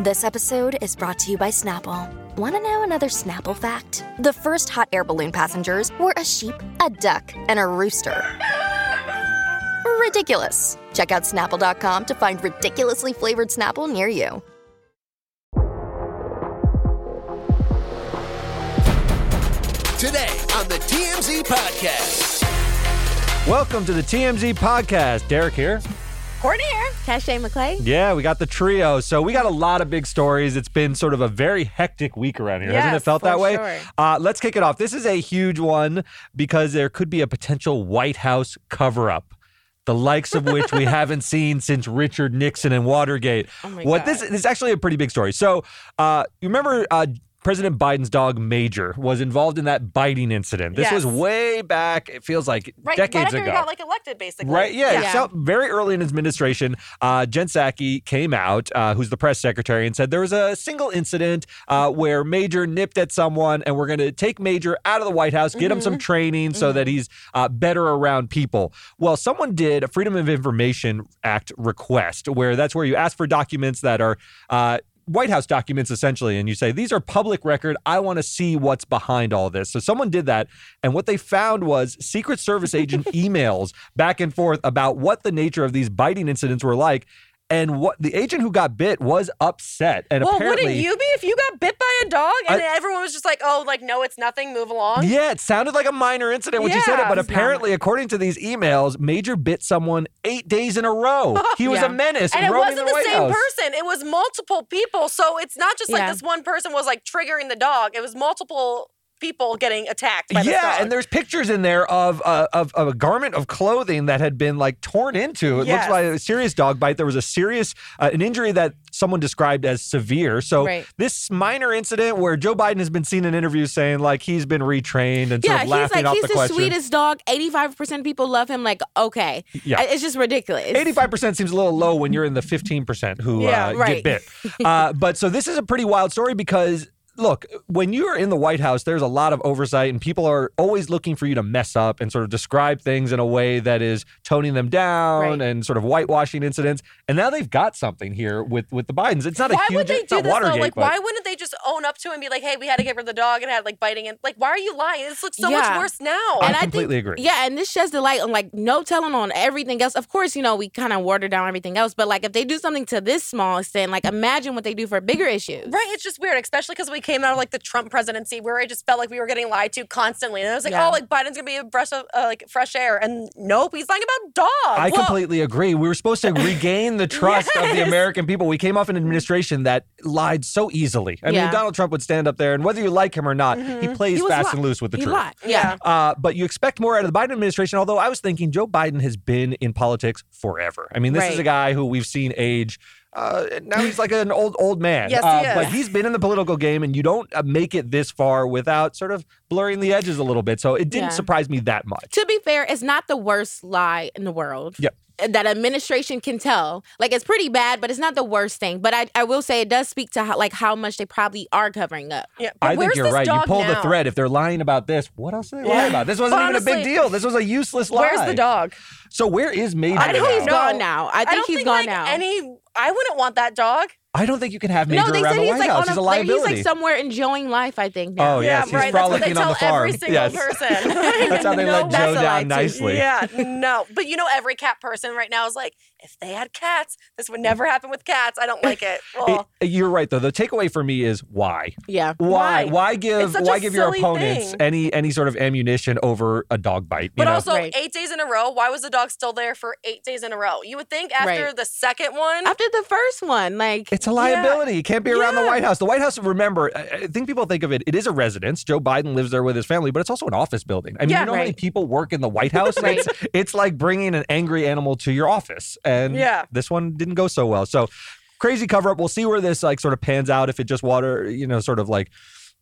This episode is brought to you by Snapple. Want to know another Snapple fact? The first hot air balloon passengers were a sheep, a duck, and a rooster. Ridiculous. Check out snapple.com to find ridiculously flavored Snapple near you. Today on the TMZ Podcast. Welcome to the TMZ podcast. Derek here. Courtney here. Cache McClay. Yeah, we got the trio. So we got a lot of big stories. It's been sort of a very hectic week around here, hasn't it felt that way? sure. Uh, let's kick it off. This is a huge one because there could be a potential White House cover up. The likes of which we haven't seen since Richard Nixon and Watergate. Oh my what God. this, this is actually a pretty big story. So, uh, you remember uh, President Biden's dog Major was involved in that biting incident. This was way back. It feels like Right, decades right after ago. he got like elected, basically. Right. Yeah. Yeah. So very early in his administration, uh, Jen Psaki came out, uh, who's the press secretary, and said there was a single incident uh, where Major nipped at someone, and we're going to take Major out of the White House, get him some training so that he's uh, better around people. Well, someone did a Freedom of Information Act request, where that's where you ask for documents that are. White House documents essentially, and you say, These are public record. I want to see what's behind all this. So someone did that. And what they found was Secret Service agent emails back and forth about what the nature of these biting incidents were like. And what the agent who got bit was upset. And Well, apparently, wouldn't you be if you got bit by a dog and I- everyone was just like, "Oh, like no, it's nothing. Move along." Yeah, it sounded like a minor incident when you said it, Yeah, but it's not. apparently, according to these emails, Major bit someone eight days in a row. He was Yeah. a menace. And it wasn't the, the, White same House. person. It was multiple people. So it's not just like Yeah. this one person was like triggering the dog. It was multiple people getting attacked Yeah, and there's pictures in there of, uh, of of a garment of clothing that had been like torn into. It Yes. looks like a serious dog bite. There was a serious uh, an injury that someone described as severe. So Right. this minor incident where Joe Biden has been seen in interviews saying like he's been retrained and sort Yeah, of he's laughing like off he's the the, question. sweetest dog. Eighty-five percent of people love him. Like, okay, Yeah. It's just ridiculous. 85% seems a little low when you're in the 15% who Yeah, uh, right. get bit. Uh, but so this is a pretty wild story because. Look, when you're in the White House, there's a lot of oversight, and people are always looking for you to mess up and sort of describe things in a way that is toning them down Right. and sort of whitewashing incidents. And now they've got something here with with the Bidens. It's not a why huge. would they it's do not this though? Watergate, Like, but- why wouldn't they just own up to it and be like, "Hey, we had to get rid of the dog and had like biting and like, why are you lying? This looks so Yeah. much worse now." I And I completely think, agree. Yeah, and this sheds the light on like no telling on everything else. Of course, you know we kind of water down everything else, but like if they do something to this small extent, like imagine what they do for bigger issues. Right, it's just weird, especially because we came out of like the Trump presidency, where I just felt like we were getting lied to constantly, and I was like, Yeah. "Oh, like Biden's gonna be a breath of uh, like fresh air," and nope, he's lying about dogs. I Well, completely agree. We were supposed to regain the trust of the American people. We came off an administration that lied so easily. I mean, Donald Trump would stand up there, and whether you like him or not, he plays He fast and loose with the He truth. lied. Yeah. Uh, but you expect more out of the Biden administration. Although I was thinking Joe Biden has been in politics forever. I mean, this is a guy who we've seen age. Uh, now he's like an old old man. Yes, he uh, is. But he's been in the political game, and you don't uh, make it this far without sort of blurring the edges a little bit. So it didn't Yeah. surprise me that much. To be fair, it's not the worst lie in the world. Yep. That administration can tell. Like it's pretty bad, but it's not the worst thing. But I, I will say it does speak to how, like how much they probably are covering up. Yeah, but I think you're right. You dog pull the thread. If they're lying about this, what else are they lying Yeah. about? This wasn't even a big deal. This was a useless lie. Where's the dog? So where is Major? I know now? he's gone now. I think don't he's think, gone like, now. Any, I wouldn't want that dog. I don't think you can have Major no, they around said the he's White like House. on he's a like, liability. he's like somewhere enjoying life. I think now. Oh, yes, he's right. That's what they on tell the farm. every single Yes. person. That's how they No, let Joe a down nicely. Yeah, no. But you know, every cat person right now is like, if they had cats, this would mm. never happen with cats. I don't like it. Well, It- you're right though. The takeaway for me is why? Yeah. Why? Why? Why give why give your opponents thing. any any sort of ammunition over a dog bite? You but know? also Right. eight days in a row. Why was the dog still there for eight days in a row? You would think after Right. the second one, After the first one, like It's a liability. You can't be around the White House. The White House, remember, I I think people think of it, it is a residence. Joe Biden lives there with his family, but it's also an office building. I mean, Yeah, you know how many people work in the White House? Right. it's, it's like bringing an angry animal to your office. And Yeah. this one didn't go so well. So crazy cover up. We'll see where this like sort of pans out. If it just water, you know, sort of like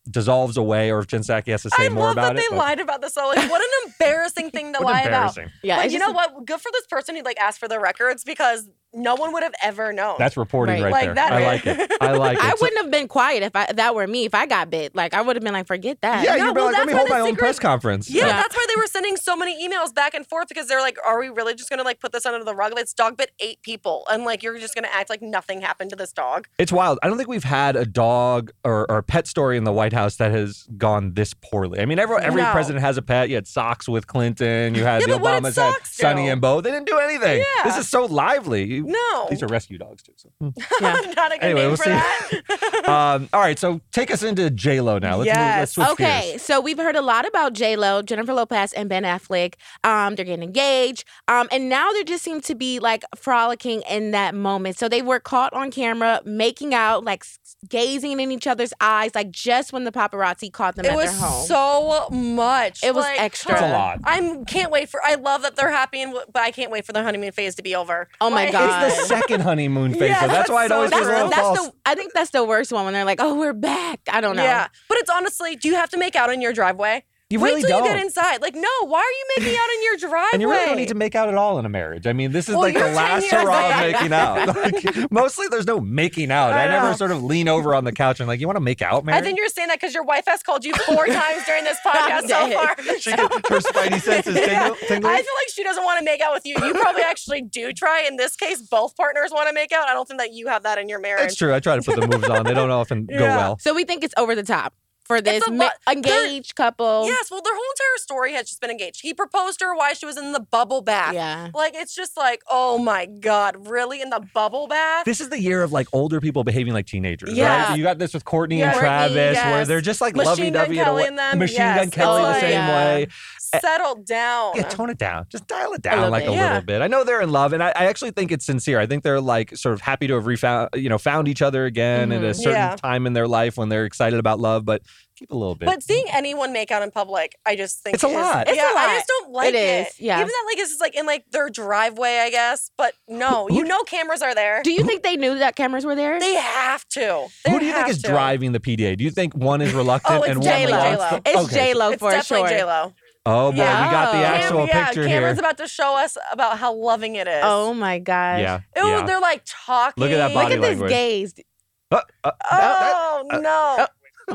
dissolves away or if Jen Psaki has to say I more love about that it. they but- lied about this. So, like, what an embarrassing thing to What lie about. yeah, Like, it's you just know what? Good for this person who like asked for the records because no one would have ever known. That's reporting Right. right, Like there. that I is- like it. I like it. I So- wouldn't have been quiet if I, that were me. If I got bit, like I would have been like, forget that. yeah, No, you'd be well, like, let that's me why hold the my own press conference. Yeah, Yeah. that's why they were sending so many emails back and forth because they're like, "Are we really just gonna like put this under the rug? This dog bit eight people, and like you're just gonna act like nothing happened to this dog." It's wild. I don't think we've had a dog or, or a pet story in the White House that has gone this poorly. I mean, every, every No. president has a pet. You had socks with Clinton. You had Yeah, the but what did Obamas had socks Sonny and Bo. They didn't do anything. Yeah. This is so lively. You- No, These are rescue dogs too. So. hmm. Yeah. not a good Anyway, name we'll for see. that. um, all right, so take us into J Lo now. Let's, move, let's Yes. switch Okay, gears. so we've heard a lot about J Lo, Jennifer Lopez, and Ben Affleck. Um, they're getting engaged, um, and now they just seem to be like frolicking in that moment. So they were caught on camera making out, like gazing in each other's eyes, like just when the paparazzi caught them it at was their home. so much. It was Like, extra. That's a lot. I'm can't wait for. I love that they're happy, and but I can't wait for the honeymoon phase to be over. Oh my Like- God. It's the second honeymoon phase. Yeah, so that's that's why it so always feels a that's, little that's false. the. I think that's the worst one when they're like, "Oh, we're back." I don't know. Yeah, but it's honestly, do you have to make out in your driveway? You Wait really till don't. you get inside. Like, no, why are you making out in your driveway? And you really don't need to make out at all in a marriage. I mean, this is Well, like the last years hurrah of making out. Like, mostly there's no making out. I, I never sort of lean over on the couch and like, you want to make out, Mary? I think you're saying that because your wife has called you four times during this podcast so far. she can, her spidey senses Yeah. tingle, tingling. I feel like she doesn't want to make out with you. You probably actually do try. In this case, both partners want to make out. I don't think that you have that in your marriage. It's true. I try to put the moves on. They don't often go well. So we think it's over the top for this a ma- engaged couple. Yes, well, their whole entire story has just been engaged. He proposed to her while she was in the bubble bath. Yeah. Like, it's just like, oh my God, really? In the bubble bath? This is the year of like older people behaving like teenagers, Yeah. right? You got this with Courtney Yeah. and Courtney, Travis, where they're just like Machine lovey Gun dovey. Kelly and them, Machine yes. Gun Kelly Oh, the same yeah. way. Settle down. Yeah, tone it down. Just dial it down little like a. Yeah. little bit. I know they're in love, and I, I actually think it's sincere. I think they're like sort of happy to have refound, you know, found each other again at a Mhm. certain Yeah. time in their life when they're excited about love. But keep a little bit. But seeing anyone make out in public, I just think It's a lot. It's a yeah, I just don't like It it. is, yeah. Even that, like, it's just like in like their driveway, I guess. But no, Who- you know, cameras are there. Do you think they knew that cameras were there? they have to. They Who do you think is to. driving the PDA? Do you think one is reluctant Oh, and J-Lo. one wants J-Lo. It's Okay. J Lo It's for definitely sure. J Lo. Oh boy, we got the Yeah. actual yeah, picture Cameron's here. about to show us about how loving it is. Oh my gosh. yeah. Ew, yeah. they're like talking. Look at that Look body at this language. gaze. Uh, uh, Oh uh, no.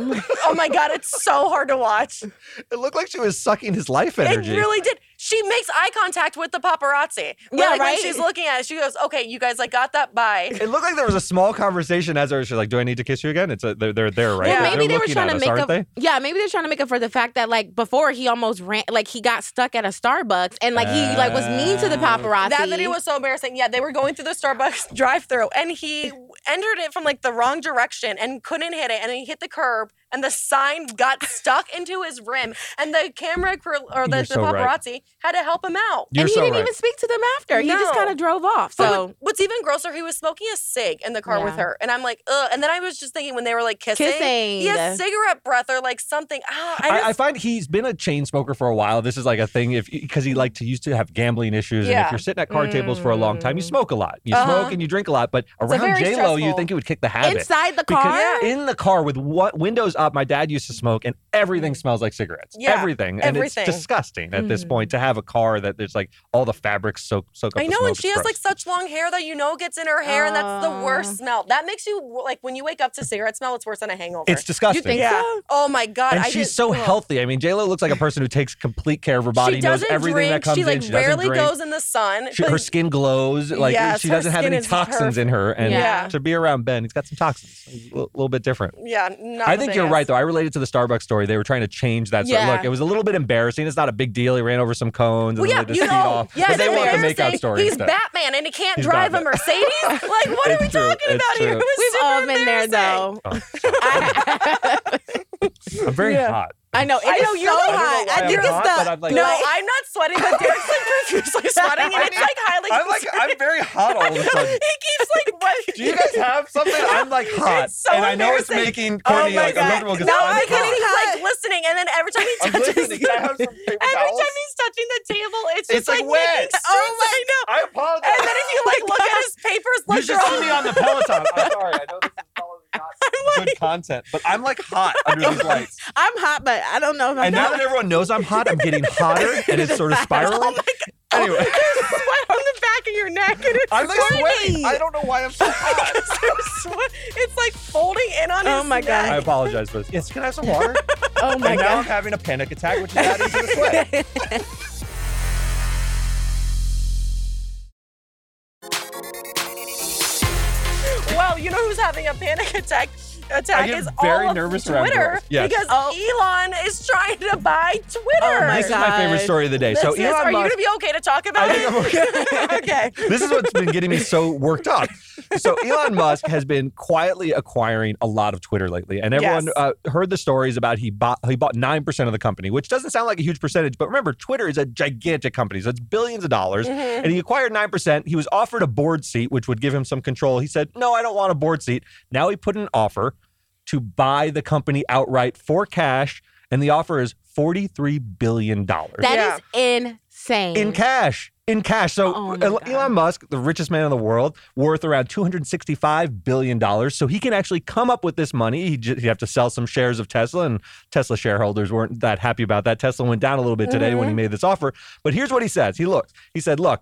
oh my god, it's so hard to watch. it looked like she was sucking his life energy. It really did. She makes eye contact with the paparazzi. Yeah, like, right? When she's looking at it, she goes, "Okay, you guys like got that? Bye." It looked like there was a small conversation as her. She's like, "Do I need to kiss you again?" It's a, they're they're there, right? Yeah. Well, They're maybe they were looking trying at to us, make aren't up. they? Yeah, maybe they're trying to make up for the fact that like before he almost ran, like he got stuck at a Starbucks and like he like was mean to the Ah. paparazzi. That video was so embarrassing. Yeah, they were going through the Starbucks drive-through, and he entered it from like the wrong direction and couldn't hit it, and he hit the curb, verb and the sign got stuck into his rim, and the camera crew or the, You're the so right. paparazzi had to help him out. You're and he so didn't right. even speak to them after. No. He just kind of drove off. So what- what's even grosser, he was smoking a cig in the car with her, and I'm like, ugh. And then I was just thinking when they were like kissing, Kissing. he has cigarette breath or like something. Ah, I, I, just, I find he's been a chain smoker for a while. This is like a thing if because he like to used to have gambling issues, yeah. and if you're sitting at card tables for a long time, you Mm. smoke a lot. You Uh-huh. smoke and you drink a lot. But around very J Lo, you think he would kick the habit. inside the Because car. Yeah. in the car with what windows up, my dad used to smoke, and everything smells like cigarettes. Yeah, everything, and everything. it's disgusting at this Mhm. point to have a car that there's like all the fabrics soak soak up. I the know, smoke. and she It's has like such long hair that you know gets in her hair, and that's the Oh. worst smell. That makes you like when you wake up to cigarette smell, it's worse than a hangover. It's disgusting. You think yeah. so? Oh my god. and I she's just, so ugh. healthy. I mean, J Lo looks like a person who takes complete care of her body, She knows doesn't everything drink. that comes she like in. She doesn't rarely drink. goes in the sun. She, her skin glows. Like Yes, she doesn't have any is toxins in her, and Yeah. to be around Ben, he's got some toxins. A little, little bit different. yeah, not I think you're biggest. Right, though. I related to the Starbucks story. They were trying to change that. story. Yeah. Look, it was a little bit embarrassing. It's not a big deal. He ran over some cones and Well, then yeah, they just you speed know, off. yeah, but they want the makeout story He's instead. Batman and he can't He's drive Batman. a Mercedes. like, what are we true. talking It's about here? true. It was We've super all been there though. Oh, I'm very Yeah. hot. I know. I It's know, you're the- I don't know hot. why I I'm think it's hot, the I'm like- no, Like- I'm not sweating, but Derek's like profusely sweating, and it's like highly. I'm like I'm very hot all of a sudden. he keeps like, what? Do you guys have something? I'm like hot, It's so and I know it's making Oh Courtney my like God. uncomfortable because No, I'm I'm kidding. hot. He's like listening, and then every time he I'm touches, listening. Have some paper every towels? time he's touching the table, it's just It's, like, making wet. Oh my- I know. I apologize. And then if you like look at his papers, you like should they're see me on the Peloton. I'm sorry. I know this is probably not good content, but I'm like hot under these lights. I'm hot, but I don't know if I'm And now that everyone knows I'm hot, I'm getting hotter, and it's sort of spiraling. Oh my god! Anyway. Oh, there's sweat on the back of your neck and it's I'm like sweating. sweating. I don't know why I'm so hot. It's swe- it's like folding in on Oh his my neck. God. I apologize for this. Yes, can I have some water? Oh my and now I'm having a panic attack, which is adding to the sweat. Having a panic attack? Attack get is very all nervous of around Twitter. Yes. because Oh. Elon is trying to buy Twitter. Oh my This is my favorite story of the day. This so is- Elon are you gonna be okay to talk about I think I'm it? okay. this is what's been getting me so worked up. So Elon Musk has been quietly acquiring a lot of Twitter lately, and everyone Yes. uh, heard the stories about he bought he bought nine percent of the company, which doesn't sound like a huge percentage, but remember, Twitter is a gigantic company, so it's billions of dollars, Mm-hmm. and he acquired nine percent. He was offered a board seat, which would give him some control. He said, "No, I don't want a board seat." Now he put an offer to buy the company outright for cash, and the offer is forty three billion dollars That is insane. in cash. In cash. So Oh God. Elon Musk, the richest man in the world, worth around $265 billion. So he can actually come up with this money. He just, he'd have to sell some shares of Tesla, and Tesla shareholders weren't that happy about that. Tesla went down a little bit today when he mm-hmm. made this offer. But here's what he says. He looks, he said, look,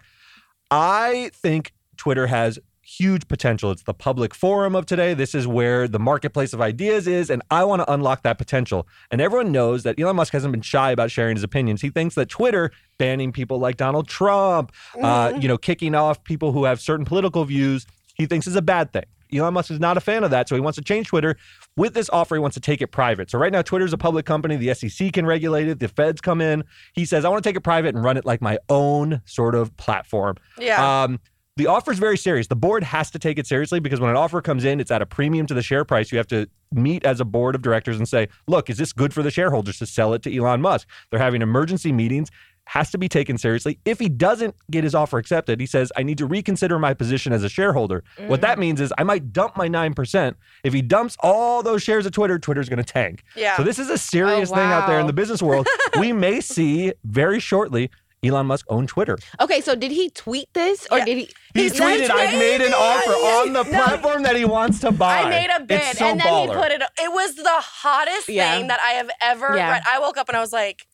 I think Twitter has huge potential. It's the public forum of today. This is where the marketplace of ideas is, and I want to unlock that potential. And everyone knows that Elon Musk hasn't been shy about sharing his opinions. He thinks that Twitter banning people like Donald Trump, uh, you know, kicking off people who have certain political views, he thinks is a bad thing. Elon Musk is not a fan of that, so he wants to change Twitter. With this offer, he wants to take it private. So right now, Twitter is a public company. The SEC can regulate it. The feds come in. He says, "I want to take it private and run it like my own sort of platform." Yeah. Um, the offer is very serious. The board has to take it seriously because when an offer comes in, it's at a premium to the share price. You have to meet as a board of directors and say, look, is this good for the shareholders to sell it to Elon Musk? They're having emergency meetings. Has to be taken seriously. If he doesn't get his offer accepted, he says, I need to reconsider my position as a shareholder. What that mm. means is I might dump my 9%. If he dumps all those shares of Twitter, Twitter's going to tank. Yeah. So this is a serious Oh, thing out there in the business world. we may see very shortly Elon Musk own Twitter. okay, so did he tweet this or Yeah. did he? He He's tweeted, not "I made an offer Yeah, on the no. platform that he wants to buy." I made a bid, It's so and then baller. he put it. It was the hottest Yeah. thing that I have ever Yeah. read. I woke up and I was like,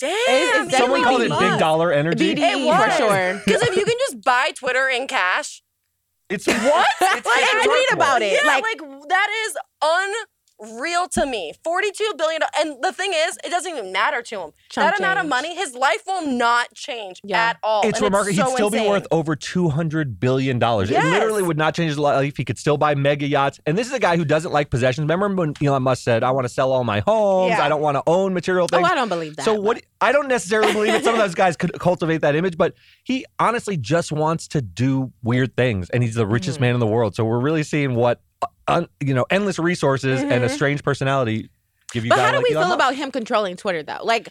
"Damn!" it's Someone called it really big dollar energy. BD. It for sure. Because if you can just buy Twitter in cash, It's what? It's, Like, I read about it. yeah, like- like, that is unreal to me. Forty-two billion, do- and the thing is, it doesn't even matter to him. Chump that amount of money, his life will not change Yeah. at all. It's and remarkable. so He'd still be worth over two hundred billion dollars. It literally would not change his life. He could still buy mega yachts. And this is a guy who doesn't like possessions. Remember when Elon Musk said, "I want to sell all my homes. Yeah. I don't want to own material things. Oh, things." I don't believe that. So what? I don't necessarily believe that Some of those guys could cultivate that image, but he honestly just wants to do weird things, and he's the richest Mm-hmm. man in the world. So we're really seeing what, uh, un, you know, endless resources and a strange personality give you. Mm-hmm. But guy how do like we Elon feel Musk. about him controlling Twitter though? Like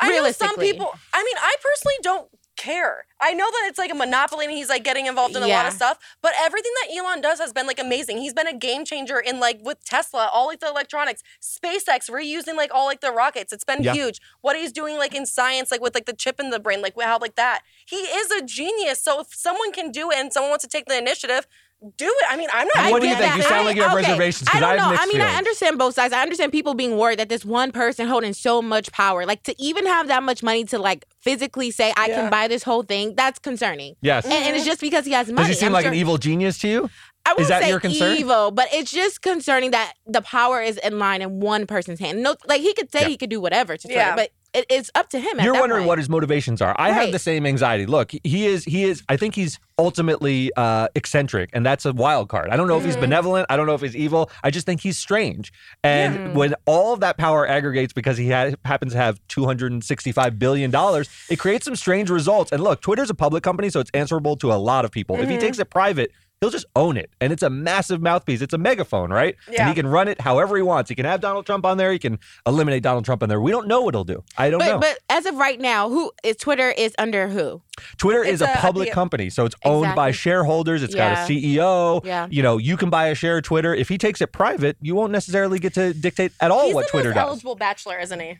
I know some people. I mean, I personally don't care. I know that it's like a monopoly and he's like getting involved in a lot of stuff, but everything that Elon does has been like amazing. He's been a game changer in like with Tesla, all like the electronics, SpaceX, reusing like all like the rockets. It's been Yeah. huge. What he's doing like in science, like with like the chip in the brain, like how like that. He is a genius. So if someone can do it and someone wants to take the initiative, do it. I mean, I'm not. What do you get think? that. You sound like you have okay, reservations, 'cause I don't I have know. mixed I mean, I understand both sides. I understand people being worried that this one person holding so much power, like to even have that much money to like physically say, "I Yeah. can buy this whole thing," that's concerning. Yes. And, and it's just because he has money. Does he seem I'm like sure- an evil genius to you? I won't Is that say your concern? evil, but it's just concerning that the power is in line in one person's hand. No, like he could say Yeah. he could do whatever to Twitter, Yeah. but it, it's up to him. At You're wondering point. what his motivations are. I have the same anxiety. Look, he is he is I think he's ultimately uh eccentric and that's a wild card. I don't know if he's Mm-hmm. benevolent, I don't know if he's evil. I just think he's strange. And when all of that power aggregates because he ha- happens to have 265 billion dollars, it creates some strange results. And look, Twitter's a public company so it's answerable to a lot of people. If Mm-hmm. he takes it private, He'll just own it. And it's a massive mouthpiece. It's a megaphone, right? Yeah. And he can run it however he wants. He can have Donald Trump on there. He can eliminate Donald Trump on there. We don't know what he'll do. I don't But know. but as of right now, who is Twitter is under who? Twitter It's is a a- public a- company, so it's owned by shareholders. It's got a CEO. Yeah. You know, you can buy a share of Twitter. If he takes it private, you won't necessarily get to dictate at all He's what Twitter does. eligible bachelor, isn't he?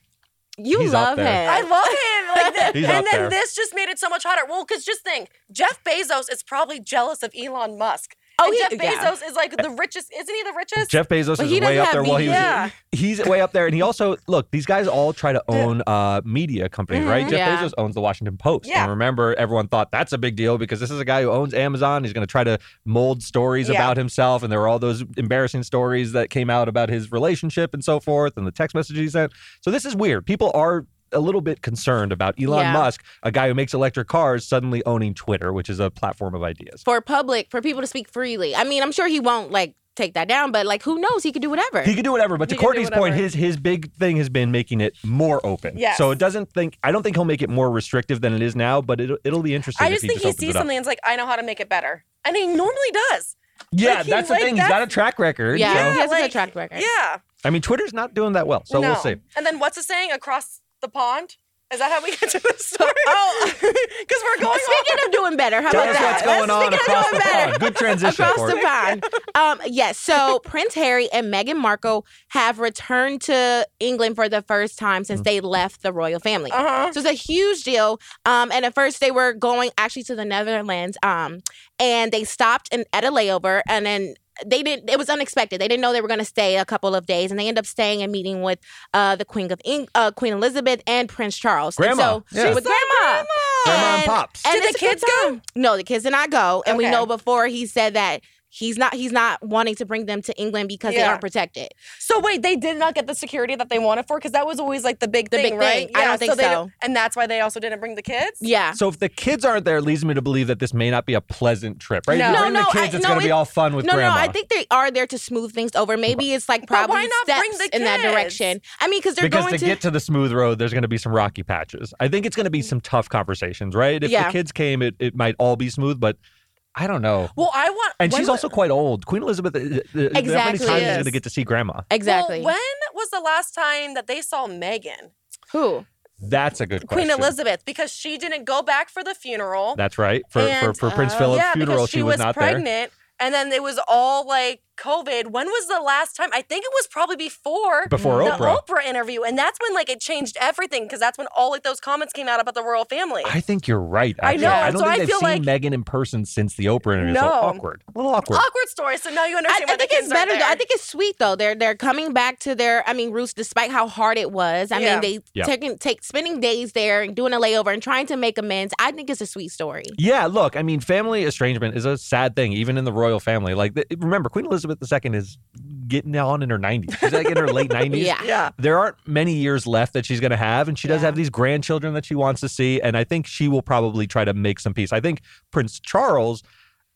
You He's love him. I love him. Like that. He's and up then there. this just made it so much hotter. Well, because just think, Jeff Bezos is probably jealous of Elon Musk. Oh, he- Jeff yeah. Bezos is like the richest. Isn't he the richest? Jeff Bezos is way up there. have Well, he was, he's way up there, and he also look. These guys all try to own uh, media companies, right? Mhm. Jeff Yeah. Bezos owns the Washington Post, Yeah. and remember, everyone thought that's a big deal because this is a guy who owns Amazon. He's going to try to mold stories Yeah. about himself, and there were all those embarrassing stories that came out about his relationship and so forth, and the text messages he sent. So this is weird. People are. A little bit concerned about Elon Yeah. Musk, a guy who makes electric cars, suddenly owning Twitter, which is a platform of ideas. for public for people to speak freely. I mean, I'm sure he won't like take that down, but like who knows? He could do whatever. He could do whatever, but to Courtney's point, his his big thing has been making it more open. Yeah. So it doesn't think I don't think he'll make it more restrictive than it is now, but it'll it'll be interesting. I if just he think just he sees something and's like, I know how to make it better, and he normally does. Yeah, like, he- that's the like, thing. He's got a track record. yeah, so- he has a like, good track record. Yeah. I mean, Twitter's not doing that well, so no. we'll see. And then what's the saying? Across the pond. Is that how we get to the story? Oh. because we're going. Speaking of doing better, how Tell about us that? what's going on Speaking across of the doing better. pond. Good transition. across the pond. Um, yes. So Prince Harry and Meghan Markle have returned to England for the first time since they left the royal family. Uh huh. So it's a huge deal. Um, and at first they were going actually to the Netherlands. Um, and they stopped in, at a layover, and then they didn't. It was unexpected. They didn't know they were going to stay a couple of days, and they end up staying and meeting with uh, the Queen of Eng- uh, Queen Elizabeth and Prince Charles. And Grandma, so yeah. with grandma. Grandma and And- pops. And Did the it's a good kids go? No, the kids did not go. And we know before he said that he's not he's not wanting to bring them to England because they aren't protected. So wait, they did not get the security that they wanted for because that was always like the big The thing, big right? thing. I don't think they so. And that's why they also didn't bring the kids. Yeah. So if the kids aren't there, it leads me to believe that this may not be a pleasant trip, right? No. If you No, bring no, the I- kids, it's no, going to be all fun with no, grandma. no, I think they are there to smooth things over. Maybe it's like But probably why not steps bring the in that direction. I mean, because they're because going to, to, get to the smooth road, there's going to be some rocky patches. I think it's going to be some tough conversations, right? If Yeah. the kids came, it, it might all be smooth, but I don't know. Well, I want. And she's wa- also quite old. Queen Elizabeth, uh, uh, how many times is going to get to see grandma? exactly. Well, when was the last time that they saw Meghan, Who? That's a good question. Queen Elizabeth? Because she didn't go back for the funeral. That's right. For, for, And, for Prince uh, Philip's yeah, funeral, because she was, was not there. pregnant, and then it was all like COVID. When was the last time? I think it was probably before Before the Oprah. Oprah interview, and that's when like it changed everything because that's when all like those comments came out about the royal family. I think you're right. I know, I don't so think I they've seen like- Meghan in person since the Oprah interview. So No. awkward. A little awkward. Awkward story. So now you understand I why the think kids it's better. Though. I think it's sweet though. They're they're coming back to their. I mean, roots, despite how hard it was. I Yeah. mean, they Yeah. taking take spending days there and doing a layover and trying to make amends. I think it's a sweet story. Yeah, look, I mean, family estrangement is a sad thing, even in the royal family. Like, remember, Queen Elizabeth II is getting on in her 90s. She's like in her late 90s. Yeah. yeah. There aren't many years left that she's going to have, and she does Yeah. have these grandchildren that she wants to see. And I think she will probably try to make some peace. I think Prince Charles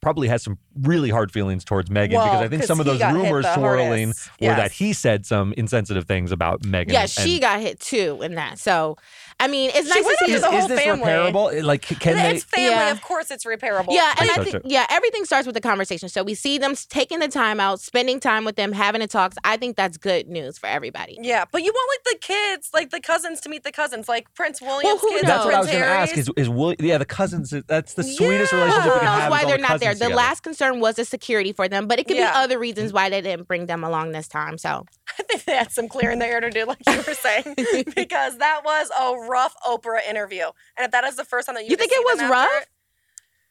probably has some really hard feelings towards Meghan because I think some of those rumors swirling hardest. were that he said some insensitive things about Meghan. Yeah, and- she got hit too in that. So, I mean, it's She nice went to see. after is, the is whole this family. repairable? Like, can they? it's family. Yeah. Of course, it's repairable. Yeah, and think I think too. yeah, everything starts with the conversation. So we see them taking the time out, spending time with them, having the talks. I think that's good news for everybody. Yeah, but you want like the kids, like the cousins, to meet the cousins, like Prince William's who kids. knows? That's what I was going to ask. Is is Will, yeah the cousins? That's the sweetest Yeah. relationship Who knows why they're the not there? Cousins The together. last concern was the security for them, but it could Yeah. be other reasons why they didn't bring them along this time. So I think they had some clearing the air to do, like you were saying, because that was a rough Oprah interview. And if that is the first time that you, You think it was rough? after-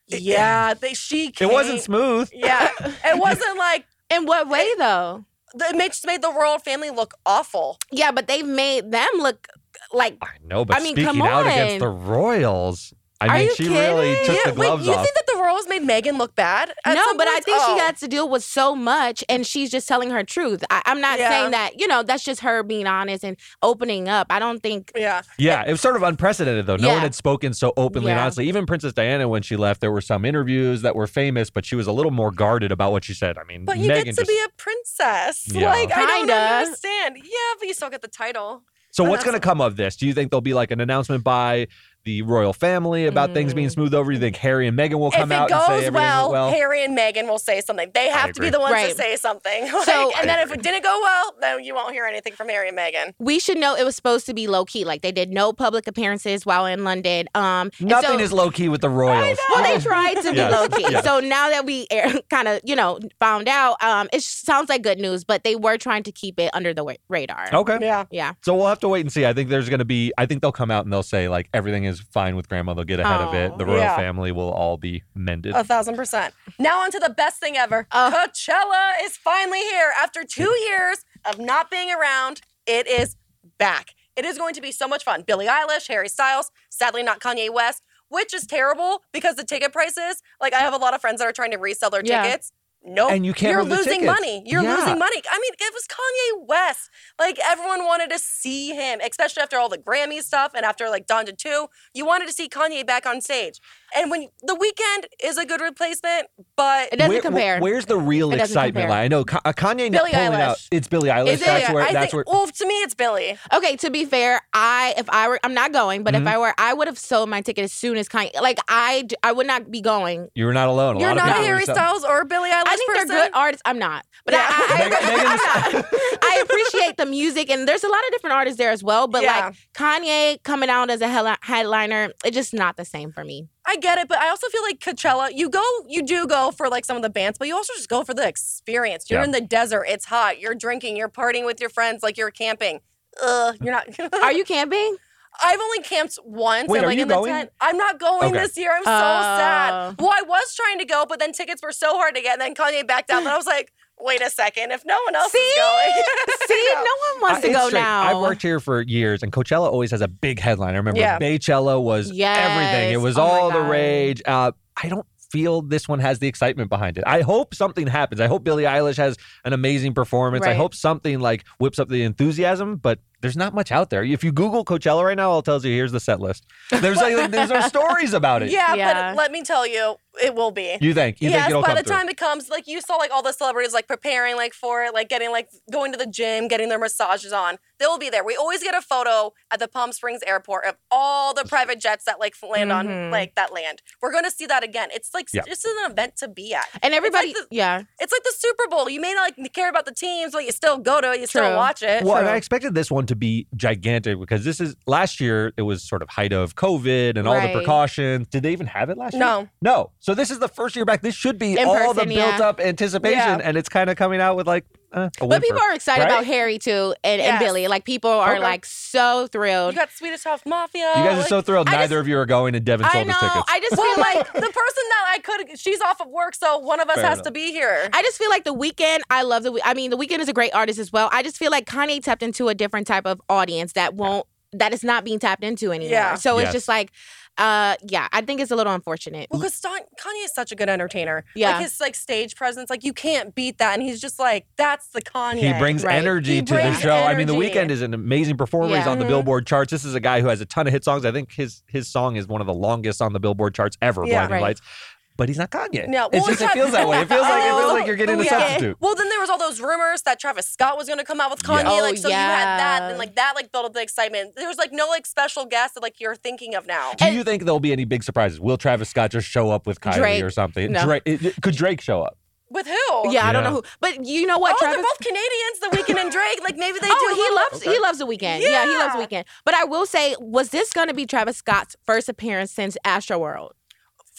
yeah, they she. It wasn't smooth. Yeah, it wasn't like in what way though? it made, just made the royal family look awful. Yeah, but they've made them look like. I know, but I mean, speaking come out on. against the Royals, I Are mean, you she really kidding? took yeah, the gloves wait, you off. think that the royals made Meghan look bad? at no, some but I points? think she Oh. got to deal with so much, and she's just telling her truth. I, I'm not Yeah. saying that you know that's just her being honest and opening up. I don't think. Yeah, yeah, it was sort of unprecedented though. No one had spoken so openly and honestly. Even Princess Diana, when she left, there were some interviews that were famous, but she was a little more guarded about what she said. I mean, but you Meghan get to just. be a princess. Yeah. Like I don't understand. Yeah, but you still get the title. so but what's going to come of this? Do you think there'll be like an announcement by the royal family about things being smooth over? You think Harry and Meghan will come if it out goes and say everything well, went well? Harry and Meghan will say something. They have to be the ones Right. to say something. Like, So- and then I if it didn't go well, then you won't hear anything from Harry and Meghan. We should know it was supposed to be low key. Like they did no public appearances while in London. Um, and Nothing so- is low key with the royals. Well, they tried to be Yes, low key. yes. So now that we kind of, you know, found out, um, it sounds like good news, but they were trying to keep it under the wa- radar. Okay. Yeah. Yeah. So we'll have to wait and see. I think there's going to be. I think they'll come out and they'll say like everything is fine with grandma. They'll get ahead of it. Oh, The royal yeah. family will all be mended. A thousand percent. Now on to the best thing ever. Oh. Coachella is finally here. After two years of not being around, it is back. It is going to be so much fun. Billie Eilish, Harry Styles, sadly not Kanye West, which is terrible because the ticket prices, like I have a lot of friends that are trying to resell their Yeah. tickets. Nope. And you can't You're losing tickets. money. You're Yeah. losing money. I mean, it was Kanye West. Like everyone wanted to see him, especially after all the Grammy stuff and after like Donda 2. You wanted to see Kanye back on stage. And when the Weeknd is a good replacement, but It doesn't Where- compare. Where's the real It excitement? compare. Like, I know Ka- uh, Kanye Billie pulling out. It's Billie Eilish. Is it? That's yeah, where. I that's think, where. well, to me, it's Billie. Okay, to be fair, I if I were I'm not going, but Mhm. if I were, I would have sold my ticket as soon as Kanye. Like I, I would not be going. You were not alone. A You're lot not a Harry Styles or Billie Eilish I think person. they're good artists. I'm not, but Yeah. I, I, I, I'm not. I appreciate the music, and there's a lot of different artists there as well. But Yeah. like Kanye coming out as a hel- headliner, it's just not the same for me. I get it, but I also feel like Coachella, you go, you do go for like some of the bands, but you also just go for the experience. You're Yeah. in the desert, it's hot, you're drinking, you're partying with your friends, like you're camping. Ugh, you're not. Are you camping? I've only camped once. Wait, and, are you in the going? tent. I'm not going Okay. this year. I'm so Oh. sad. Well, I was trying to go, but then tickets were so hard to get, and then Kanye backed out. And I was like, wait a second, if no one else See? is going, See, I no know. one wants I- to it's go straight. now. I've worked here for years, and Coachella always has a big headline. I remember Yeah. Beychella was everything. It was Oh all the rage. Uh, I don't feel this one has the excitement behind it. I hope something happens. I hope Billie Eilish has an amazing performance. I hope something like whips up the enthusiasm, but there's not much out there. If you Google Coachella right now, all it tells you here's the set list. There's like, there's no stories about it. Yeah, Yeah. but let me tell you, it will be. You think? You yes, think it'll by come the through? time it comes, like you saw, like all the celebrities like preparing like for it, like getting like going to the gym, getting their massages on. They will be there. We always get a photo at the Palm Springs airport of all the private jets that like land on Mhm. like that land. We're going to see that again. It's like Yeah. is an event to be at. and everybody, It's like, the, yeah, it's like the Super Bowl. You may not like care about the teams, but you still go to it. You still watch it. Well, and I expected this one to be gigantic because this is last year. It was sort of height of COVID and all the precautions. Did they even have it last year? No. no. So this is the first year back. This should be In all the person, yeah. built-up anticipation, Yeah. and it's kind of coming out with like uh, a but people are excited right? about Harry too, and, and Billie. Like people are Okay. like so thrilled. You got Swedish House Mafia. You guys are like- so thrilled. I Neither just- of you are going, and Devin I sold know. his tickets. I just feel like like the person that I could, she's off of work, so one of us Fair has enough. to be here. I just feel like the Weeknd. I love the. I mean, the Weeknd is a great artist as well. I just feel like Kanye tapped into a different type of audience that won't that is not being tapped into anymore. Yeah. So Yes. it's just like, uh, yeah, I think it's a little unfortunate. Well, because Kanye is such a good entertainer. Yeah. Like his like stage presence, like you can't beat that. And he's just like, that's the Kanye. He brings Right. energy He to the brings show. I mean, the energy. Weeknd is an amazing performer. He's on the Mhm. Billboard charts. This is a guy who has a ton of hit songs. I think his his song is one of the longest on the Billboard charts ever. Yeah. Blinding Right. Lights. But he's not Kanye. No, it's well, just it feels that way. It feels like it feels Oh, like you're getting a yeah. substitute. Well, then there was all those rumors that Travis Scott was going to come out with Kanye. Yeah. Like, Oh, so you had that, and like that, like built up the excitement. There was like no like special guest that like you're thinking of now. Do you think there'll be any big surprises? Will Travis Scott just show up with Kylie Drake. or something? No. Drake, it- could Drake show up? With who? Yeah, I don't know who, but you know what? Oh, Travis. they're both Canadians. The Weeknd and Drake. Like maybe they oh, do. Oh, he little- loves he loves the Weeknd. Yeah. he loves Yeah. the Weeknd. But I will say, was this going to be Travis Scott's first appearance since Astroworld?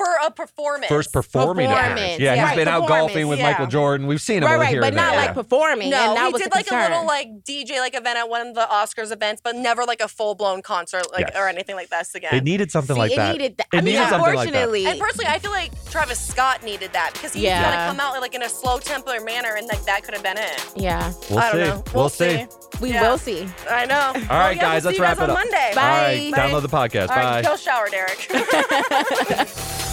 For a performance. First performing Performance. appearance. Yeah, Yeah, he's been out golfing with yeah. Michael Jordan. We've seen him right, over right, here but not there. like performing. No, and that he was did the like a little like DJ like event at one of the Oscars events, but never like a full blown concert like Yes. or anything like this again. It needed something See, like it that. needed that. It I mean, needed something like that. unfortunately, And personally, I feel like Travis Scott needed that because he's Yeah. gonna come out like in a slow tempo manner, and like that could have been it. yeah, We'll I don't see. know. We'll, see. we Yeah. will see. I know. All right, guys, we'll let's see you wrap guys it on up. Monday. Bye. All right, Bye. download the podcast. All right, Bye. go shower, Derek.